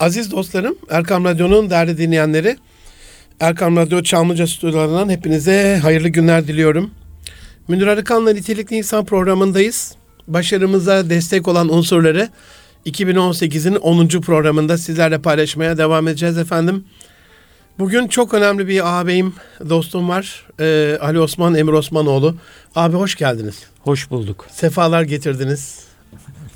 Aziz dostlarım, Erkam Radyo'nun değerli dinleyenleri, Erkam Radyo Çamlıca stüdyolarından hepinize hayırlı günler diliyorum. Münir Arıkan'la Nitelikli İnsan programındayız. Başarımıza destek olan unsurları 2018'in 10. programında sizlerle paylaşmaya devam edeceğiz efendim. Bugün çok önemli bir ağabeyim, dostum var. Ee, Ali Osman Emir Osmanoğlu. Abi hoş geldiniz. Hoş bulduk. Sefalar getirdiniz.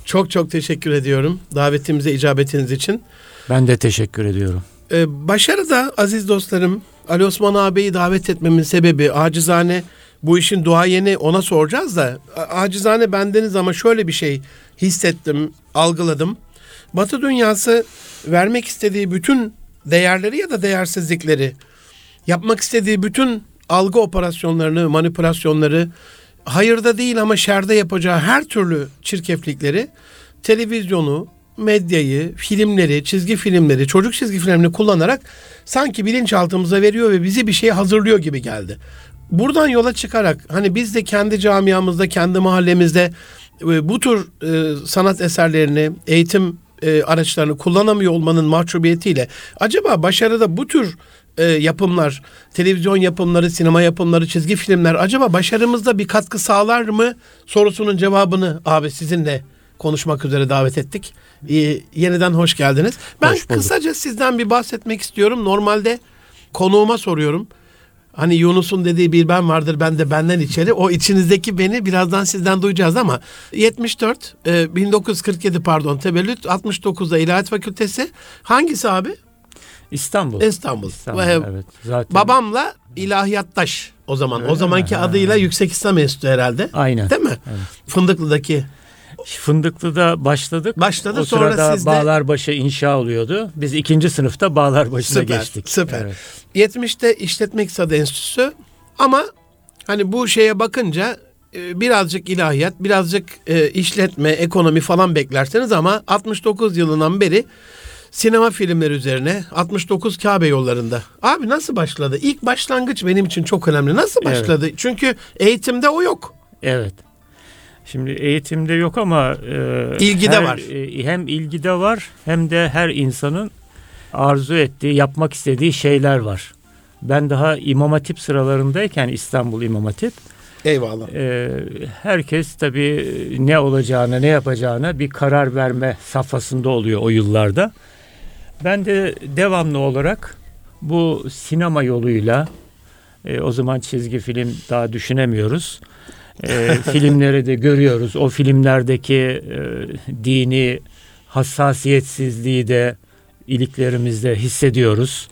Çok çok teşekkür ediyorum davetimize icabetiniz için. Ben de teşekkür ediyorum. Ee, başarı da aziz dostlarım Ali Osman ağabeyi davet etmemin sebebi acizane bu işin duayeni ona soracağız da acizane bendeniz ama şöyle bir şey hissettim, algıladım. Batı dünyası vermek istediği bütün değerleri ya da değersizlikleri, yapmak istediği bütün algı operasyonlarını, manipülasyonları, hayırda değil ama şerde yapacağı her türlü çirkeflikleri televizyonu, medyayı, filmleri, çizgi filmleri, çocuk çizgi filmlerini kullanarak sanki bilinçaltımıza veriyor ve bizi bir şeye hazırlıyor gibi geldi. Buradan yola çıkarak hani biz de kendi camiamızda, kendi mahallemizde e, bu tür e, sanat eserlerini, eğitim e, araçlarını kullanamıyor olmanın mahcubiyetiyle acaba başarıda bu tür e, yapımlar, televizyon yapımları, sinema yapımları, çizgi filmler acaba başarımızda bir katkı sağlar mı sorusunun cevabını abi sizinle konuşmak üzere davet ettik. Ee, yeniden hoş geldiniz. Ben Hoş kısaca sizden bir bahsetmek istiyorum. Normalde konuğuma soruyorum. Hani Yunus'un dediği bir ben vardır ben de benden içeri. O içinizdeki beni birazdan sizden duyacağız ama 74 e, 1947 pardon tebellüt 69'da İlahiyat Fakültesi hangisi abi? İstanbul. İstanbul. İstanbul, Ve evet. Zaten Babamla ilahiyattaş o zaman. Öyle o zamanki mi? adıyla Ha. Yüksek İslam Enstitüsü herhalde. Aynen. Değil mi? Fındıklı'daki Fındıklı'da başladık. Başladı, o sonra sırada siz de- Bağlarbaşı inşa oluyordu. Biz ikinci sınıfta Bağlarbaşı'na Süper, geçtik. süper. Evet. 70'te İşletme İktisadi Enstitüsü ama hani bu şeye bakınca e, birazcık ilahiyat, birazcık e, işletme, ekonomi falan beklerseniz ama 69 yılından beri sinema filmleri üzerine 69 Kabe yollarında. Abi nasıl başladı? İlk başlangıç benim için çok önemli. Nasıl Evet. başladı? Çünkü eğitimde o yok. Evet. Şimdi eğitimde yok ama e, İlgide her- var. e, hem ilgide var hem de her insanın arzu ettiği, yapmak istediği şeyler var. Ben daha İmam Hatip sıralarındayken İstanbul İmam Hatip Eyvallah. e, herkes tabii ne olacağına, ne yapacağına bir karar verme safhasında oluyor o yıllarda. Ben de devamlı olarak bu sinema yoluyla e, o zaman çizgi film daha düşünemiyoruz. E, filmleri de görüyoruz. O filmlerdeki e, dini hassasiyetsizliği de iliklerimizde hissediyoruz.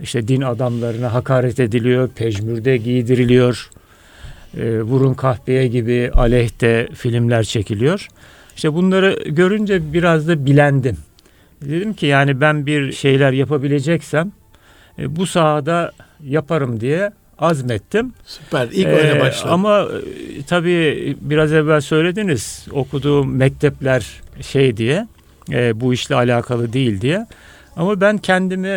İşte din adamlarına hakaret ediliyor, pejmürde giydiriliyor. E, vurun kahpeye gibi aleyhte filmler çekiliyor. İşte bunları görünce biraz da bilendim. Dedim ki yani ben bir şeyler yapabileceksem e, bu sahada yaparım diye azmettim. Süper. İlk öyle Ee, başladı. Ama e, tabii biraz evvel söylediniz okuduğum mektepler şey diye e, bu işle alakalı değil diye. Ama ben kendimi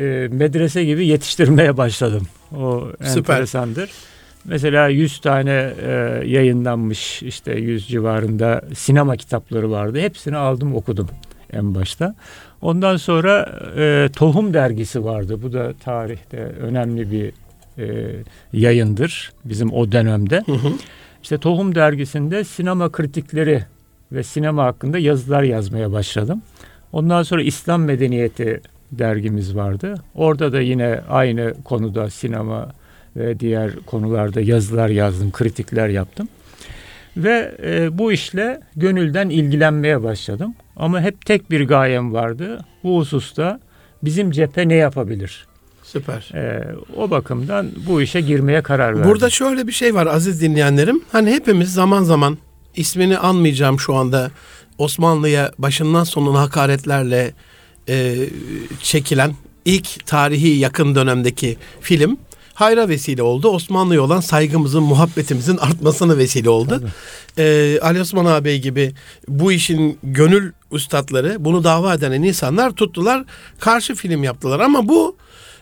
e, medrese gibi yetiştirmeye başladım. O Süper. enteresandır. Mesela 100 tane e, yayınlanmış işte 100 civarında sinema kitapları vardı. Hepsini aldım okudum en başta. Ondan sonra e, Tohum dergisi vardı. Bu da tarihte önemli bir e, yayındır bizim o dönemde. Hı hı. İşte Tohum dergisinde sinema kritikleri ve sinema hakkında yazılar yazmaya başladım. Ondan sonra İslam Medeniyeti dergimiz vardı. Orada da yine aynı konuda sinema ve diğer konularda yazılar yazdım, kritikler yaptım. Ve e, bu işle gönülden ilgilenmeye başladım. Ama hep tek bir gayem vardı. Bu hususta bizim cephe ne yapabilir? Süper. E, o bakımdan bu işe girmeye karar verdim. Burada şöyle bir şey var aziz dinleyenlerim. Hani hepimiz zaman zaman ismini anmayacağım şu anda Osmanlı'ya başından sonuna hakaretlerle e, çekilen ilk tarihi yakın dönemdeki film hayra vesile oldu. Osmanlı'ya olan saygımızın, muhabbetimizin artmasına vesile oldu. Ee, Ali Osman ağabey gibi bu işin gönül üstadları, bunu dava eden insanlar tuttular, karşı film yaptılar. Ama bu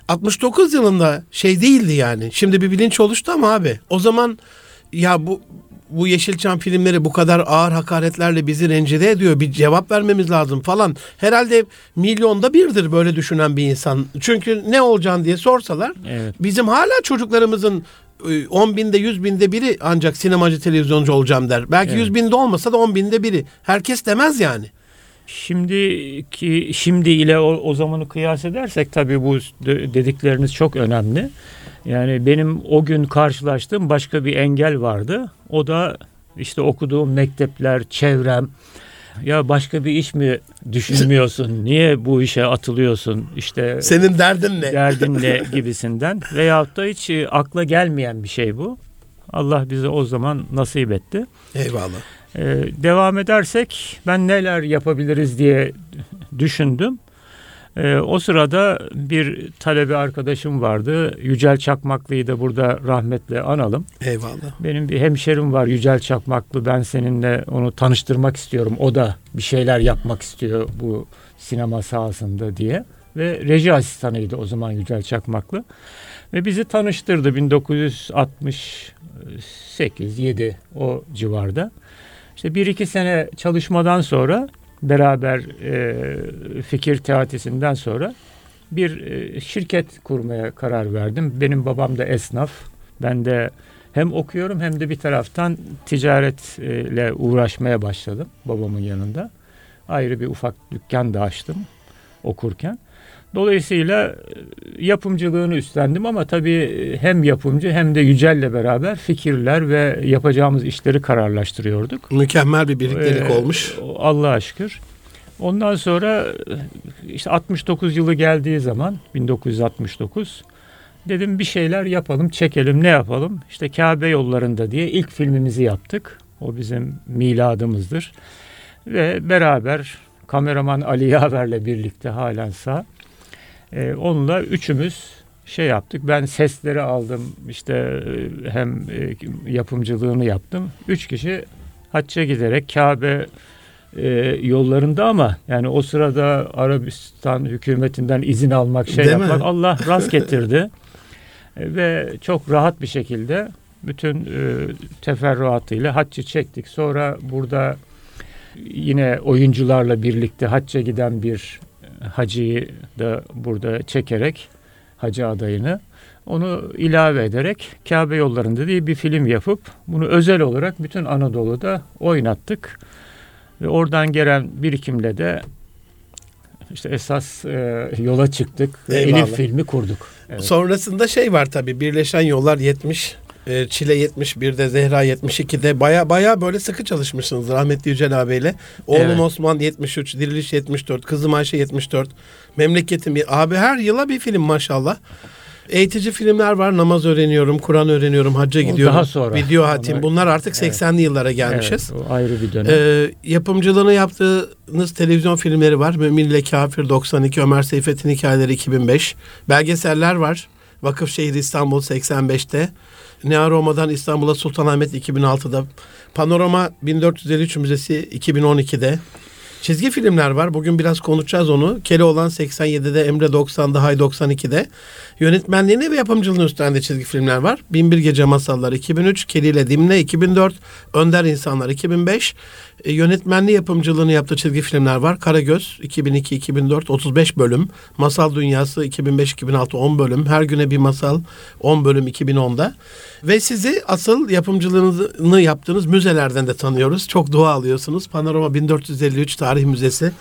69 yılında şey değildi yani. Şimdi bir bilinç oluştu ama abi o zaman ya bu bu Yeşilçam filmleri bu kadar ağır hakaretlerle bizi rencide ediyor. Bir cevap vermemiz lazım falan. Herhalde milyonda birdir böyle düşünen bir insan. Çünkü ne olacaksın diye sorsalar Evet. bizim hala çocuklarımızın e, 10 binde 100 binde biri ancak sinemacı televizyoncu olacağım der. Belki Evet. 100 binde olmasa da 10 binde biri. Herkes demez yani. Şimdiki şimdi ile o, o zamanı kıyas edersek tabii bu de- dedikleriniz çok önemli. Yani benim o gün karşılaştığım başka bir engel vardı. O da işte okuduğum mektepler, çevrem. Ya başka bir iş mi düşünmüyorsun? Niye bu işe atılıyorsun? İşte Senin derdin ne? derdin ne gibisinden. Veyahut da hiç e, akla gelmeyen bir şey bu. Allah bize o zaman nasip etti. Eyvallah. Ee, devam edersek ben neler yapabiliriz diye düşündüm. Ee, o sırada bir talebe arkadaşım vardı. Yücel Çakmaklı'yı da burada rahmetle analım. Eyvallah. Benim bir hemşerim var Yücel Çakmaklı. Ben seninle onu tanıştırmak istiyorum. O da bir şeyler yapmak istiyor bu sinema sahasında diye. Ve reji asistanıydı o zaman Yücel Çakmaklı. Ve bizi tanıştırdı 1968 7 o civarda. İşte bir iki sene çalışmadan sonra beraber e, fikir teatisinden sonra bir e, şirket kurmaya karar verdim. Benim babam da esnaf. Ben de hem okuyorum hem de bir taraftan ticaretle uğraşmaya başladım babamın yanında. Ayrı bir ufak dükkan da açtım okurken. Dolayısıyla e, yapımcılığını üstlendim ama tabii hem yapımcı hem de Yücel'le beraber fikirler ve yapacağımız işleri kararlaştırıyorduk. Mükemmel bir birliktelik Ee, olmuş. Allah'a şükür. Ondan sonra işte 69 yılı geldiği zaman 1969 dedim bir şeyler yapalım, çekelim, ne yapalım? İşte Kabe yollarında diye ilk filmimizi yaptık. O bizim miladımızdır. Ve beraber kameraman Ali Yaver'le birlikte halen sağ. Ee, onunla üçümüz şey yaptık. Ben sesleri aldım. işte e, hem e, yapımcılığını yaptım. Üç kişi hacca giderek Kabe e, yollarında ama yani o sırada Arabistan hükümetinden izin almak şey Değil mi? yapmak Allah rast getirdi. E, ve çok rahat bir şekilde bütün e, teferruatıyla haccı çektik. Sonra burada yine oyuncularla birlikte hacca giden bir e, hacıyı da burada çekerek hacı adayını onu ilave ederek Kabe yollarında diye bir film yapıp bunu özel olarak bütün Anadolu'da oynattık. Ve oradan gelen birikimle de işte esas e, yola çıktık Eyvallah. Elif filmi kurduk. Evet. Sonrasında şey var tabii. Birleşen Yollar 70, e, Çile 71'de, Zehra 72'de baya baya böyle sıkı çalışmışsınız rahmetli Yücel abiyle. Oğlum Evet. Osman 73, Diriliş 74, Kızım Ayşe 74, Memleketim. Abi her yıla bir film maşallah. Eğitici filmler var. Namaz öğreniyorum, Kur'an öğreniyorum, hacca O gidiyorum. daha sonra. Video hatim. Onlar- Bunlar artık Evet. 80'li yıllara gelmişiz. Evet, o ayrı bir dönem. Ee, yapımcılığını yaptığınız televizyon filmleri var. Mümin ile Kafir 92, Ömer Seyfettin Hikayeleri 2005. Belgeseller var. Vakıfşehir İstanbul 85'te. Nea Roma'dan İstanbul'a Sultanahmet 2006'da. Panorama 1453 Müzesi 2012'de. Çizgi filmler var. Bugün biraz konuşacağız onu. Keloğlan 87'de, Emre 90'da, Hay 92'de. Yönetmenliğini ve yapımcılığını üstlendi çizgi filmler var. Binbir Gece Masalları 2003, Kedi ile Dimle 2004, Önder İnsanlar 2005. E, yönetmenliği yapımcılığını yaptığı çizgi filmler var. Karagöz 2002-2004 35 bölüm. Masal Dünyası 2005-2006 10 bölüm. Her güne bir masal 10 bölüm 2010'da. Ve sizi asıl yapımcılığını yaptığınız müzelerden de tanıyoruz. Çok dua alıyorsunuz. Panorama 1453 Tarih Müzesi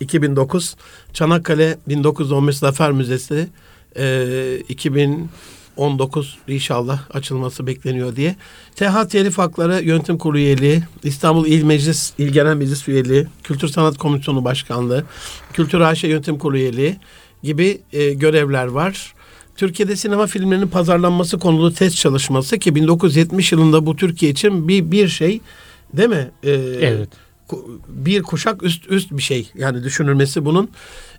2009. Çanakkale 1915 Zafer Müzesi e, 2019 inşallah açılması bekleniyor diye. TH Telif Hakları Yönetim Kurulu üyeliği, İstanbul İl Meclis İl Genel Meclis üyeliği, Kültür Sanat Komisyonu Başkanlığı, Kültür AŞ Yönetim Kurulu üyeliği gibi e, görevler var. Türkiye'de sinema filmlerinin pazarlanması konulu test çalışması ki 1970 yılında bu Türkiye için bir bir şey değil mi? Ee, evet. bir kuşak üst üst bir şey yani düşünülmesi bunun.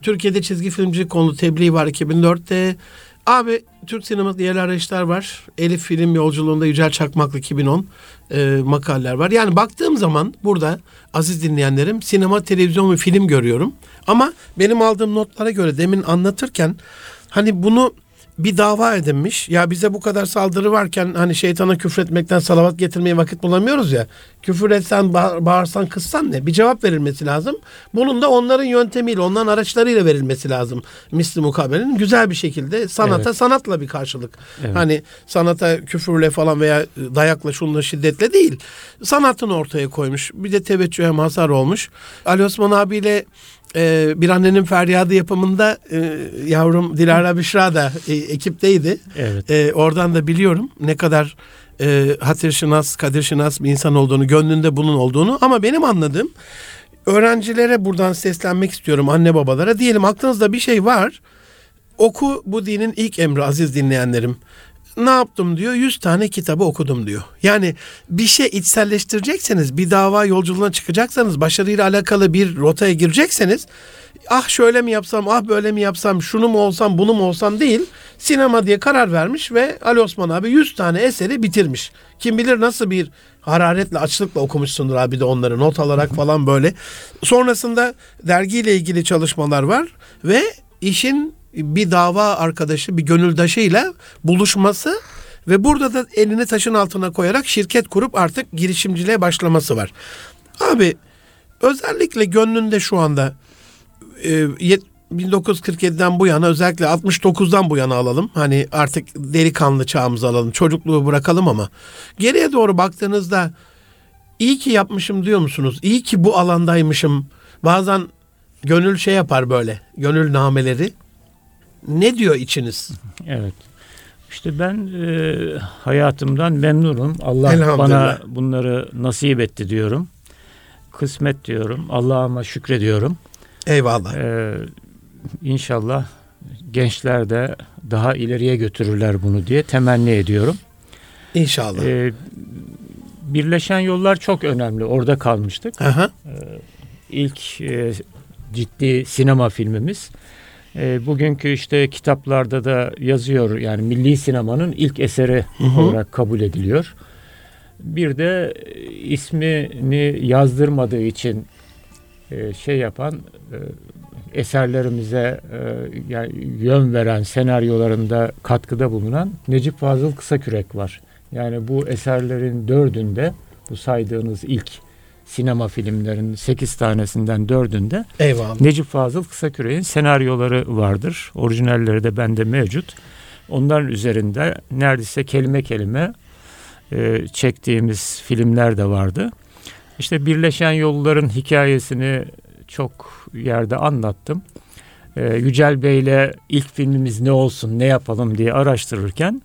Türkiye'de çizgi filmci konulu tebliğ var 2004'te. Abi Türk sineması yerli arayışlar var. Elif Film Yolculuğunda Yücel Çakmaklı 2010 e, makaleler var. Yani baktığım zaman burada aziz dinleyenlerim sinema, televizyon ve film görüyorum. Ama benim aldığım notlara göre demin anlatırken hani bunu bir dava edinmiş. Ya bize bu kadar saldırı varken hani şeytana küfretmekten salavat getirmeye vakit bulamıyoruz ya. Küfür etsen, bağ- bağırsan, kızsan ne? Bir cevap verilmesi lazım. Bunun da onların yöntemiyle, onların araçlarıyla verilmesi lazım. Misli mukabelenin güzel bir şekilde sanata Evet. sanatla bir karşılık. Evet. Hani sanata küfürle falan veya dayakla şunla şiddetle değil. Sanatını ortaya koymuş. Bir de teveccühe mazhar olmuş. Ali Osman abiyle e, bir annenin feryadı yapımında e, yavrum Dilara Büşra da e, ekipteydi. Evet. E, oradan da biliyorum ne kadar e, hatır şınas, kadir şınas bir insan olduğunu, gönlünde bunun olduğunu. Ama benim anladığım öğrencilere buradan seslenmek istiyorum anne babalara. Diyelim aklınızda bir şey var. Oku bu dinin ilk emri aziz dinleyenlerim. Ne yaptım diyor? 100 tane kitabı okudum diyor. Yani bir şey içselleştirecekseniz, bir dava yolculuğuna çıkacaksanız, başarıyla alakalı bir rotaya girecekseniz, ah şöyle mi yapsam, ah böyle mi yapsam, şunu mu olsam, bunu mu olsam değil. Sinema diye karar vermiş ve Ali Osman abi 100 tane eseri bitirmiş. Kim bilir nasıl bir hararetle, açlıkla okumuşsundur abi de onları not alarak falan böyle. Sonrasında dergiyle ilgili çalışmalar var ve işin bir dava arkadaşı, bir gönüldaşıyla buluşması ve burada da elini taşın altına koyarak şirket kurup artık girişimciliğe başlaması var. Abi özellikle gönlünde şu anda e, yet- 1947'den bu yana özellikle 69'dan bu yana alalım. Hani artık delikanlı çağımızı alalım. Çocukluğu bırakalım ama geriye doğru baktığınızda iyi ki yapmışım diyor musunuz? İyi ki bu alandaymışım. Bazen gönül şey yapar böyle. Gönül nameleri. Ne diyor içiniz? Evet. İşte ben e, hayatımdan memnunum. Allah bana bunları nasip etti diyorum. Kısmet diyorum. Allah'ıma şükrediyorum. Eyvallah. E, inşallah gençler de daha ileriye götürürler bunu diye temenni ediyorum. İnşallah. E, birleşen yollar çok önemli. Orada kalmıştık. Aha. İlk e, ciddi sinema filmimiz. E, bugünkü işte kitaplarda da yazıyor yani milli sinemanın ilk eseri Hı hı. olarak kabul ediliyor. Bir de e, ismini yazdırmadığı için e, şey yapan e, eserlerimize e, yani yön veren senaryolarında katkıda bulunan Necip Fazıl Kısakürek var. Yani bu eserlerin dördünde bu saydığınız ilk sinema filmlerinin 8 tanesinden dördünde Eyvallah. Necip Fazıl Kısaküre'nin senaryoları vardır. Orijinalleri de bende mevcut. Onların üzerinde neredeyse kelime kelime e, çektiğimiz filmler de vardı. İşte Birleşen Yolların hikayesini çok yerde anlattım. E, Yücel Bey'le ilk filmimiz ne olsun, ne yapalım diye araştırırken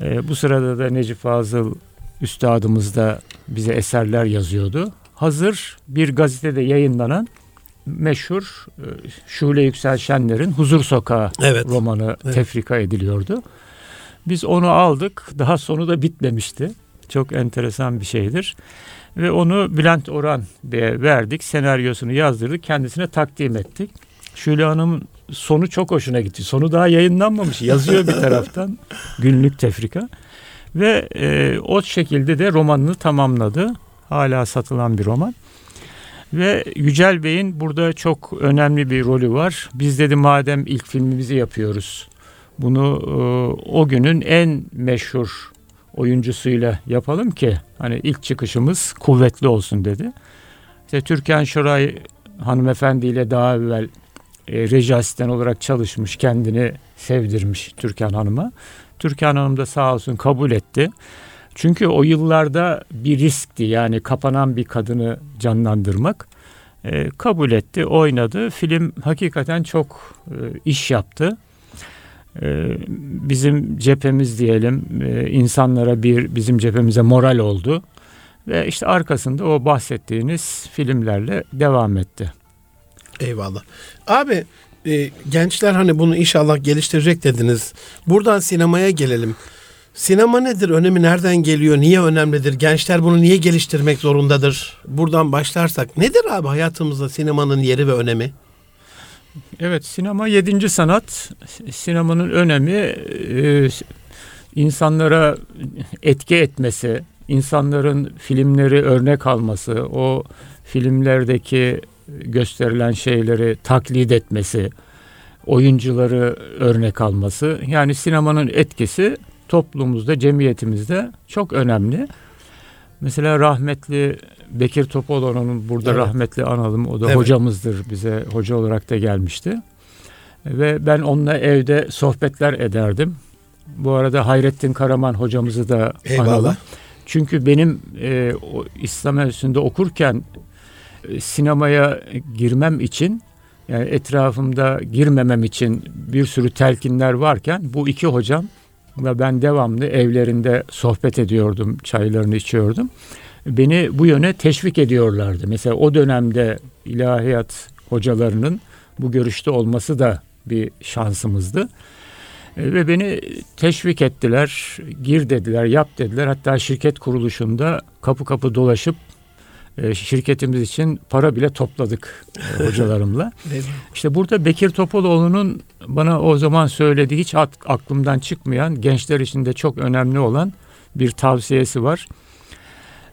e, bu sırada da Necip Fazıl Üstadımız da bize eserler yazıyordu. Hazır bir gazetede yayınlanan meşhur e, Şule Yüksel Şenler'in Huzur Sokağı Evet. romanı Evet. tefrika ediliyordu. Biz onu aldık. Daha sonu da bitmemişti. Çok enteresan bir şeydir. Ve onu Bülent Orhan Bey'e verdik. Senaryosunu yazdırdık. Kendisine takdim ettik. Şule Hanım'ın sonu çok hoşuna gitti. Sonu daha yayınlanmamış. Yazıyor bir taraftan. Günlük tefrika. Ve e, o şekilde de romanını tamamladı. Hala satılan bir roman. Ve Yücel Bey'in burada çok önemli bir rolü var. Biz dedi madem ilk filmimizi yapıyoruz. Bunu e, o günün en meşhur oyuncusuyla yapalım ki hani ilk çıkışımız kuvvetli olsun dedi. İşte Türkan Şoray hanımefendiyle daha evvel e, reji asistan olarak çalışmış, kendini sevdirmiş Türkan Hanım'a. Türkan Hanım da sağ olsun kabul etti. Çünkü o yıllarda bir riskti yani kapanan bir kadını canlandırmak. E, kabul etti, oynadı. Film hakikaten çok e, iş yaptı. E, bizim cephemiz diyelim e, insanlara bir bizim cephemize moral oldu. Ve işte arkasında o bahsettiğiniz filmlerle devam etti. Eyvallah. Abi e, gençler hani bunu inşallah geliştirecek dediniz. Buradan sinemaya gelelim. Sinema nedir? Önemi nereden geliyor? Niye önemlidir? Gençler bunu niye geliştirmek zorundadır? Buradan başlarsak nedir abi hayatımızda sinemanın yeri ve önemi? Evet sinema yedinci sanat. Sinemanın önemi e, insanlara etki etmesi, insanların filmleri örnek alması, o filmlerdeki gösterilen şeyleri taklit etmesi, oyuncuları örnek alması. Yani sinemanın etkisi toplumumuzda, cemiyetimizde çok önemli. Mesela rahmetli Bekir Topaloğlu'nun burada Evet. rahmetli analım. O da Evet. hocamızdır. Bize hoca olarak da gelmişti. Ve ben onunla evde sohbetler ederdim. Bu arada Hayrettin Karaman hocamızı da Eyvallah. analım. Çünkü benim e, o İslam Enstitüsü'nde okurken sinemaya girmem için yani etrafımda girmemem için bir sürü telkinler varken bu iki hocam ve ben devamlı evlerinde sohbet ediyordum, çaylarını içiyordum. Beni bu yöne teşvik ediyorlardı. Mesela o dönemde ilahiyat hocalarının bu görüşte olması da bir şansımızdı. E, Ve beni teşvik ettiler, gir dediler, yap dediler. Hatta şirket kuruluşunda kapı kapı dolaşıp e, şirketimiz için para bile topladık e, hocalarımla. İşte burada Bekir Topaloğlu'nun bana o zaman söylediği hiç aklımdan çıkmayan gençler için de çok önemli olan bir tavsiyesi var.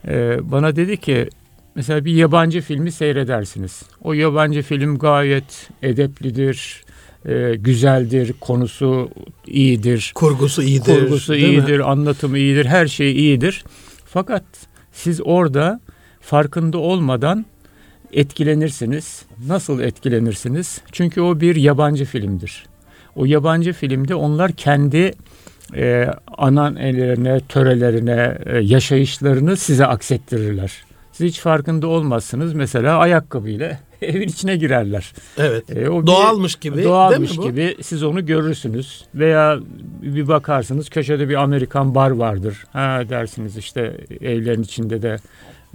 Ee, bana dedi ki mesela bir yabancı filmi seyredersiniz. O yabancı film gayet edeplidir, e, güzeldir, konusu iyidir, Kurgusu iyidir. kurgusu değil mi? iyidir, anlatımı iyidir, her şey iyidir. Fakat siz orada farkında olmadan etkilenirsiniz. Nasıl etkilenirsiniz? Çünkü o bir yabancı filmdir. O yabancı filmde onlar kendi e, ananelerine, törelerine, e, yaşayışlarını size aksettirirler. Siz hiç farkında olmazsınız. Mesela ayakkabıyla evin içine girerler. Evet. E, o bir- Doğalmış gibi. Doğalmış gibi siz onu görürsünüz veya bir bakarsınız köşede bir Amerikan bar vardır. Ha dersiniz işte evlerin içinde de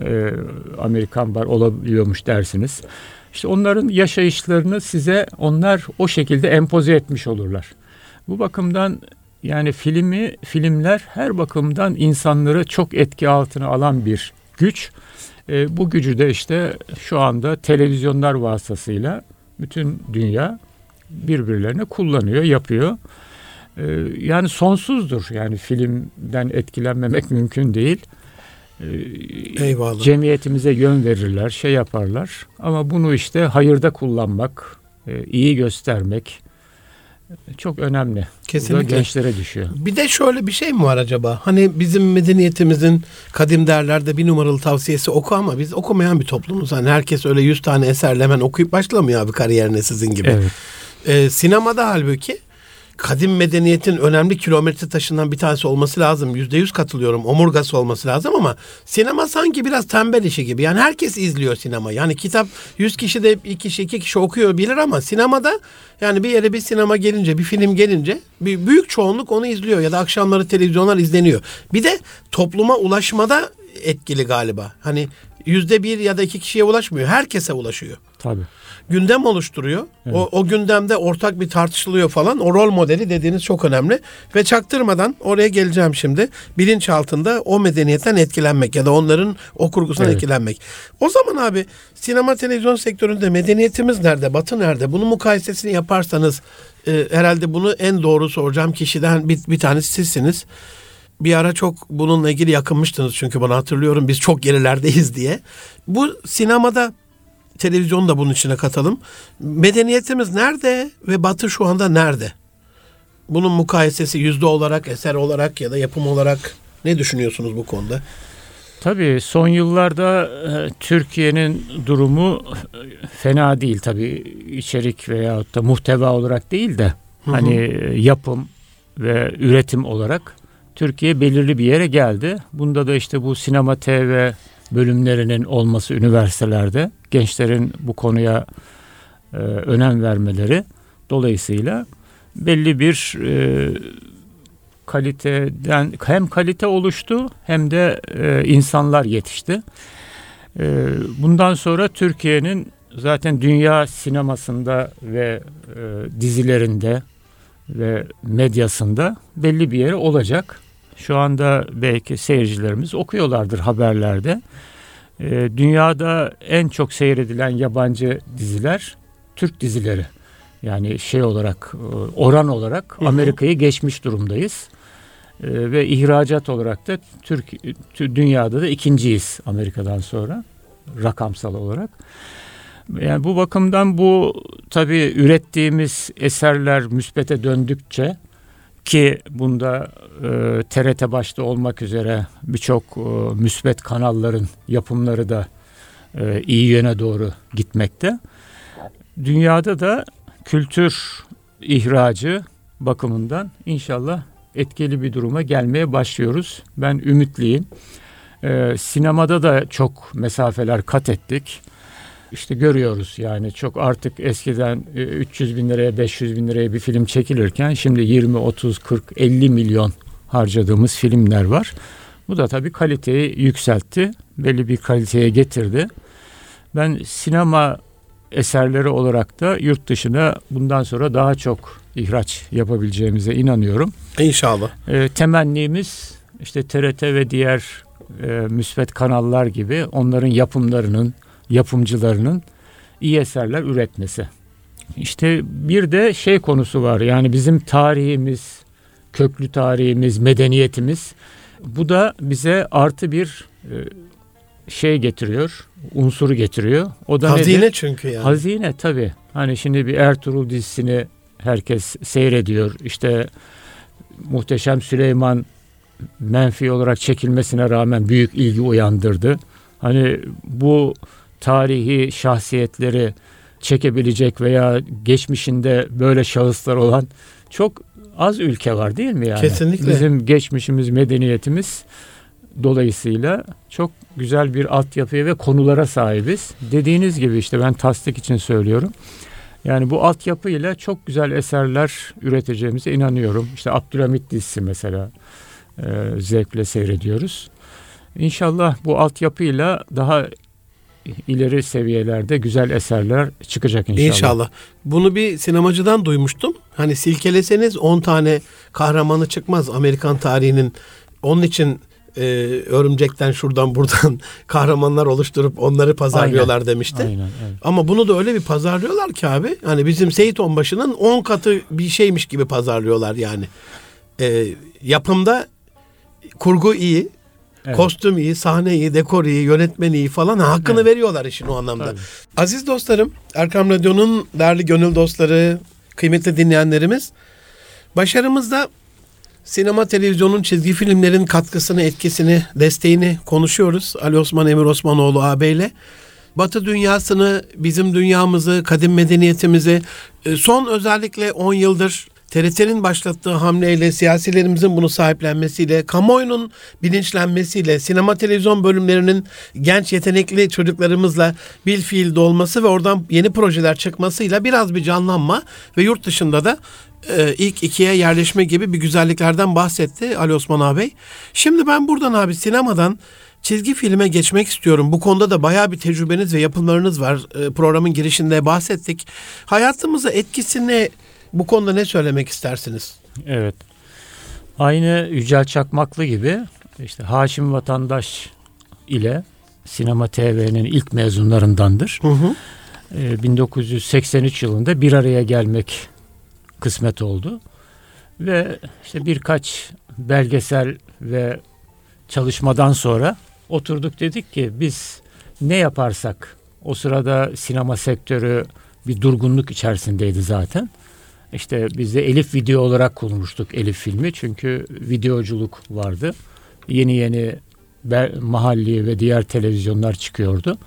e, Amerikan bar olabiliyormuş dersiniz. İşte onların yaşayışlarını size onlar o şekilde empoze etmiş olurlar. Bu bakımdan yani filmi filmler her bakımdan insanları çok etki altına alan bir güç. E, bu gücü de işte şu anda televizyonlar vasıtasıyla bütün dünya birbirlerine kullanıyor, yapıyor. Ee, yani sonsuzdur. Yani filmden etkilenmemek mümkün değil. Ee, Eyvallah. Cemiyetimize yön verirler, şey yaparlar. Ama bunu işte hayırda kullanmak, e, iyi göstermek çok önemli. Kesinlikle. gençlere düşüyor. Bir de şöyle bir şey mi var acaba? Hani bizim medeniyetimizin kadim derlerde bir numaralı tavsiyesi oku ama biz okumayan bir toplumuz. Hani herkes öyle 100 tane eserle hemen okuyup başlamıyor abi kariyerine sizin gibi. Evet. Ee, sinemada halbuki kadim medeniyetin önemli kilometre taşından bir tanesi olması lazım. Yüzde yüz katılıyorum. Omurgası olması lazım ama sinema sanki biraz tembel işi gibi. Yani herkes izliyor sinema. Yani kitap 100 kişi de bir kişi iki kişi okuyor bilir ama sinemada yani bir yere bir sinema gelince bir film gelince bir büyük çoğunluk onu izliyor ya da akşamları televizyonlar izleniyor. Bir de topluma ulaşmada etkili galiba. Hani yüzde bir ya da iki kişiye ulaşmıyor. Herkese ulaşıyor Tabii. Gündem oluşturuyor. O, o gündemde ortak bir tartışılıyor falan. O rol modeli dediğiniz çok önemli. Ve çaktırmadan oraya geleceğim şimdi. Bilinç altında o medeniyetten etkilenmek ya da onların o kurgusundan Evet. etkilenmek. O zaman abi sinema televizyon sektöründe medeniyetimiz nerede? Batı nerede? Bunun mukayesesini yaparsanız e, herhalde bunu en doğru soracağım kişiden bir, bir tanesi sizsiniz. Bir ara çok bununla ilgili yakınmıştınız çünkü bana hatırlıyorum biz çok gerilerdeyiz diye. Bu sinemada televizyonu da bunun içine katalım. Medeniyetimiz nerede ve Batı şu anda nerede? Bunun mukayesesi yüzde olarak, eser olarak ya da yapım olarak ne düşünüyorsunuz bu konuda? Tabii son yıllarda e, Türkiye'nin durumu e, fena değil tabii içerik veyahut da muhteva olarak değil de hı. hani e, yapım ve üretim olarak Türkiye belirli bir yere geldi. Bunda da işte bu sinema TV bölümlerinin olması üniversitelerde gençlerin bu konuya e, önem vermeleri dolayısıyla belli bir e, kaliteden hem kalite oluştu hem de e, insanlar yetişti. E, bundan sonra Türkiye'nin zaten dünya sinemasında ve e, dizilerinde ve medyasında belli bir yeri olacak. Şu anda belki seyircilerimiz okuyorlardır haberlerde. E, dünyada en çok seyredilen yabancı diziler Türk dizileri. Yani şey olarak e, oran olarak. Amerika'yı geçmiş durumdayız. E, ve ihracat olarak da Türk tü- dünyada da ikinciyiz Amerika'dan sonra rakamsal olarak. Yani bu bakımdan bu tabii ürettiğimiz eserler müspete döndükçe ki bunda e, TRT başta olmak üzere birçok e, müsbet kanalların yapımları da e, iyi yöne doğru gitmekte. Dünyada da kültür ihracı bakımından inşallah etkili bir duruma gelmeye başlıyoruz. Ben ümitliyim. Ee, sinemada da çok mesafeler kat ettik. İşte görüyoruz yani çok artık eskiden e, 300 bin liraya 500 bin liraya bir film çekilirken şimdi 20, 30, 40, 50 milyon harcadığımız filmler var. Bu da tabii kaliteyi yükseltti. Belli bir kaliteye getirdi. Ben sinema eserleri olarak da yurt dışına bundan sonra daha çok ihraç yapabileceğimize inanıyorum. İnşallah. E, temennimiz işte TRT ve diğer e, müsbet kanallar gibi onların yapımlarının, yapımcılarının iyi eserler üretmesi. İşte bir de şey konusu var yani bizim tarihimiz, köklü tarihimiz, medeniyetimiz bu da bize artı bir e, şey getiriyor, unsuru getiriyor. O da Hazine nedir? çünkü yani. Hazine tabii. Hani şimdi bir Ertuğrul dizisini herkes seyrediyor. İşte Muhteşem Süleyman menfi olarak çekilmesine rağmen büyük ilgi uyandırdı. Hani bu tarihi şahsiyetleri çekebilecek veya geçmişinde böyle şahıslar olan çok az ülke var değil mi yani? Kesinlikle. Bizim geçmişimiz, medeniyetimiz dolayısıyla çok güzel bir altyapıya ve konulara sahibiz. Dediğiniz gibi işte ben tasdik için söylüyorum. Yani bu altyapıyla çok güzel eserler üreteceğimize inanıyorum. İşte Abdülhamit dizisi mesela e, zevkle seyrediyoruz. İnşallah bu altyapıyla daha ileri seviyelerde güzel eserler çıkacak inşallah. İnşallah. Bunu bir sinemacıdan duymuştum. Hani silkeleseniz 10 tane kahramanı çıkmaz Amerikan tarihinin. Onun için e, örümcekten şuradan buradan kahramanlar oluşturup onları pazarlıyorlar demişti. Aynen, evet. Ama bunu da öyle bir pazarlıyorlar ki abi. Hani bizim Seyit Onbaşı'nın 10 katı bir şeymiş gibi pazarlıyorlar yani. E, yapımda kurgu iyi, Evet. kostüm iyi, sahne iyi, dekor iyi, yönetmen iyi falan. Hakkını Evet. veriyorlar işin o anlamda. Tabii. Aziz dostlarım, Erkam Radyo'nun değerli gönül dostları, kıymetli dinleyenlerimiz, başarımızda sinema, televizyonun, çizgi filmlerin katkısını, etkisini, desteğini konuşuyoruz. Ali Osman Emir Osmanoğlu ağabeyle. Batı dünyasını, bizim dünyamızı, kadim medeniyetimizi e, son özellikle 10 yıldır TRT'nin başlattığı hamleyle, siyasilerimizin bunu sahiplenmesiyle, kamuoyunun bilinçlenmesiyle, sinema televizyon bölümlerinin genç yetenekli çocuklarımızla bil fiil dolması ve oradan yeni projeler çıkmasıyla biraz bir canlanma ve yurt dışında da e, ilk ikiye yerleşme gibi bir güzelliklerden bahsetti Ali Osman ağabey. Şimdi ben buradan abi sinemadan çizgi filme geçmek istiyorum. Bu konuda da bayağı bir tecrübeniz ve yapımlarınız var. E, programın girişinde bahsettik. Hayatımıza etkisini bu konuda ne söylemek istersiniz? Evet. Aynı Yücel Çakmaklı gibi işte Haşim Vatandaş ile Sinema TV'nin ilk mezunlarındandır. Hı hı. Ee, 1983 yılında bir araya gelmek kısmet oldu. Ve işte birkaç belgesel ve çalışmadan sonra oturduk dedik ki biz ne yaparsak o sırada sinema sektörü bir durgunluk içerisindeydi zaten. İşte biz de Elif video olarak kurmuştuk Elif filmi çünkü videoculuk vardı. Yeni yeni mahalli ve diğer televizyonlar çıkıyordu.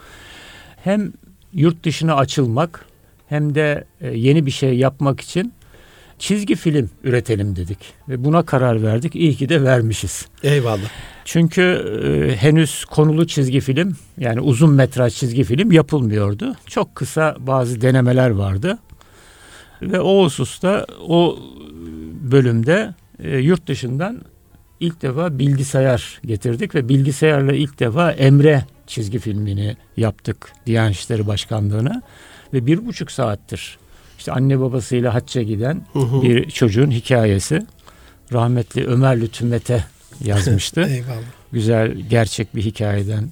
Hem yurt dışına açılmak hem de e, yeni bir şey yapmak için çizgi film üretelim dedik ve buna karar verdik. İyi ki de vermişiz. Eyvallah. Çünkü e, henüz konulu çizgi film yani uzun metraj çizgi film yapılmıyordu. Çok kısa bazı denemeler vardı. Ve o hususta o bölümde e, yurt dışından ilk defa bilgisayar getirdik ve bilgisayarla ilk defa Emre çizgi filmini yaptık Diyanet İşleri Başkanlığı'na ve bir buçuk saattir işte anne babasıyla hacca giden Hı hı. bir çocuğun hikayesi. Rahmetli Ömer Lütfü Mete yazmıştı Eyvallah. güzel gerçek bir hikayeden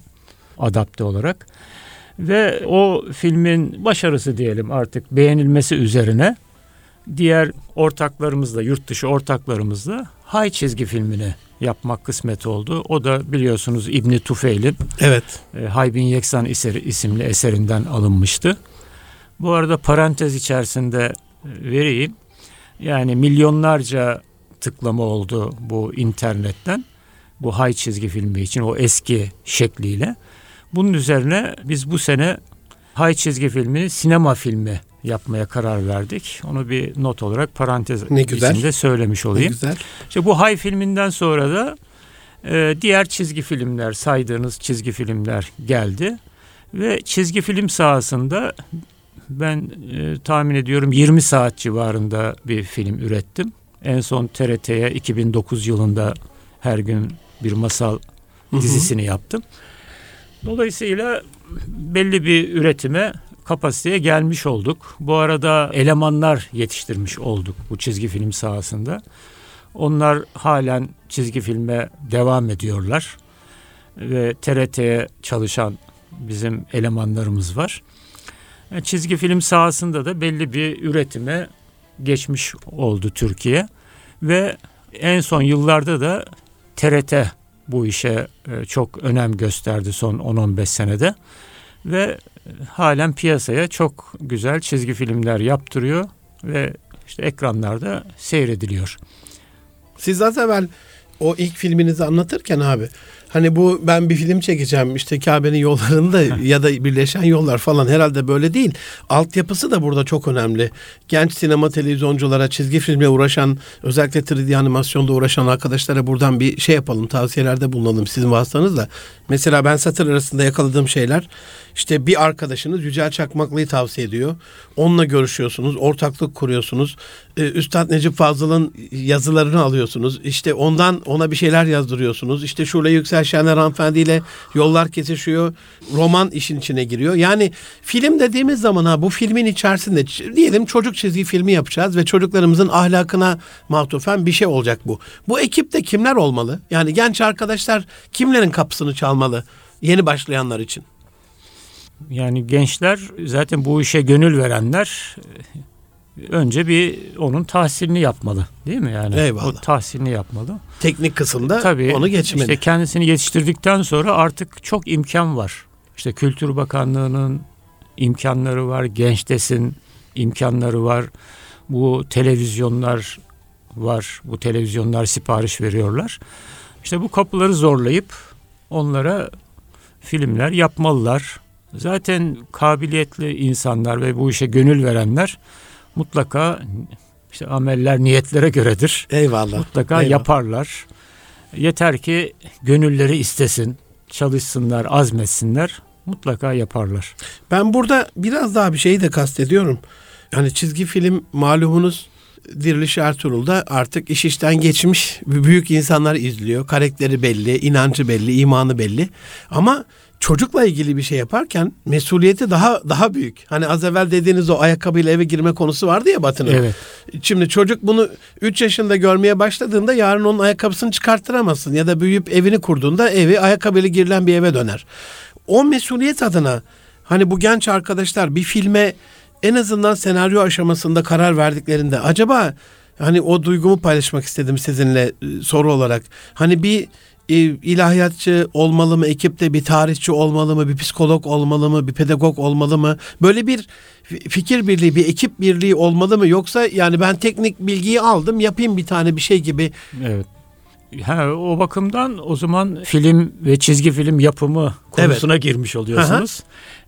adapte olarak ve o filmin başarısı diyelim artık beğenilmesi üzerine diğer ortaklarımızla yurt dışı ortaklarımızla Hay çizgi filmini yapmak kısmet oldu. O da biliyorsunuz İbni Tufeil'in Evet. e, Hay bin Yeksan eseri, isimli eserinden alınmıştı. Bu arada parantez içerisinde e, vereyim. Yani milyonlarca tıklama oldu bu internetten. Bu hay çizgi filmi için o eski şekliyle. Bunun üzerine biz bu sene hay çizgi filmi sinema filmi yapmaya karar verdik. Onu bir not olarak parantez Ne güzel. içinde söylemiş Ne olayım. güzel. İşte bu Hay filminden sonra da e, diğer çizgi filmler, saydığınız çizgi filmler geldi. Ve çizgi film sahasında ben e, tahmin ediyorum 20 saat civarında bir film ürettim. En son TRT'ye 2009 yılında her gün bir masal Hı hı. dizisini yaptım. Dolayısıyla belli bir üretime kapasiteye gelmiş olduk. Bu arada elemanlar yetiştirmiş olduk bu çizgi film sahasında. Onlar halen çizgi filme devam ediyorlar. Ve TRT'ye çalışan bizim elemanlarımız var. E, Çizgi film sahasında da belli bir üretime geçmiş oldu Türkiye. Ve en son yıllarda da TRT bu işe e, çok önem gösterdi son 10-15 senede. Ve e, halen piyasaya çok güzel çizgi filmler yaptırıyor ve işte ekranlarda seyrediliyor. Siz az evvel o ilk filminizi anlatırken abi hani bu ben bir film çekeceğim işte Kabe'nin yollarında ya da birleşen yollar falan herhalde böyle değil. Altyapısı da burada çok önemli. Genç sinema televizyonculara çizgi filmle uğraşan özellikle 3D animasyonda uğraşan arkadaşlara buradan bir şey yapalım tavsiyelerde bulunalım sizin vasıtanızla. Mesela ben satır arasında yakaladığım şeyler işte bir arkadaşınız Yücel Çakmaklı'yı tavsiye ediyor. Onunla görüşüyorsunuz, ortaklık kuruyorsunuz. Ee, Üstad Necip Fazıl'ın yazılarını alıyorsunuz. İşte ondan ona bir şeyler yazdırıyorsunuz. İşte Şule Yüksel Şener hanımefendiyle yollar kesişiyor. Roman işin içine giriyor. Yani film dediğimiz zaman ha bu filmin içerisinde diyelim çocuk çizgi filmi yapacağız ve çocuklarımızın ahlakına mahtufen bir şey olacak bu. Bu ekipte kimler olmalı? Yani genç arkadaşlar kimlerin kapısını çalmalı? Yeni başlayanlar için. Yani gençler zaten bu işe gönül verenler önce bir onun tahsilini yapmalı değil mi yani? Eyvallah. O tahsilini yapmalı. Teknik kısımda Tabii onu geçmeli. işte kendisini yetiştirdikten sonra artık çok imkan var. İşte Kültür Bakanlığı'nın imkanları var, Gençtesin imkanları var. Bu televizyonlar var. Bu televizyonlar sipariş veriyorlar. İşte bu kapıları zorlayıp onlara filmler yapmalılar. Zaten kabiliyetli insanlar ve bu işe gönül verenler mutlaka işte ameller niyetlere göredir Eyvallah. mutlaka Eyvallah. yaparlar. Yeter ki gönülleri istesin, çalışsınlar, azmetsinler, mutlaka yaparlar. Ben burada biraz daha bir şeyi de kastediyorum. Yani çizgi film malumunuz Diriliş Ertuğrul'da artık iş işten geçmiş büyük insanlar izliyor. Karakteri belli, inancı belli, imanı belli. Ama çocukla ilgili bir şey yaparken mesuliyeti daha daha büyük. Hani az evvel dediğiniz o ayakkabıyla eve girme konusu vardı ya Batı'nın. Evet. Şimdi çocuk bunu 3 yaşında görmeye başladığında yarın onun ayakkabısını çıkarttıramazsın. Ya da büyüyüp evini kurduğunda evi ayakkabıyla girilen bir eve döner. O mesuliyet adına hani bu genç arkadaşlar bir filme en azından senaryo aşamasında karar verdiklerinde acaba hani o duygumu paylaşmak istedim sizinle e, soru olarak. Hani bir ilahiyatçı olmalı mı ekipte bir tarihçi olmalı mı bir psikolog olmalı mı bir pedagog olmalı mı böyle bir fi- fikir birliği bir ekip birliği olmalı mı yoksa yani ben teknik bilgiyi aldım yapayım bir tane bir şey gibi Evet. Ha, o bakımdan o zaman film ve çizgi film yapımı konusuna girmiş oluyorsunuz.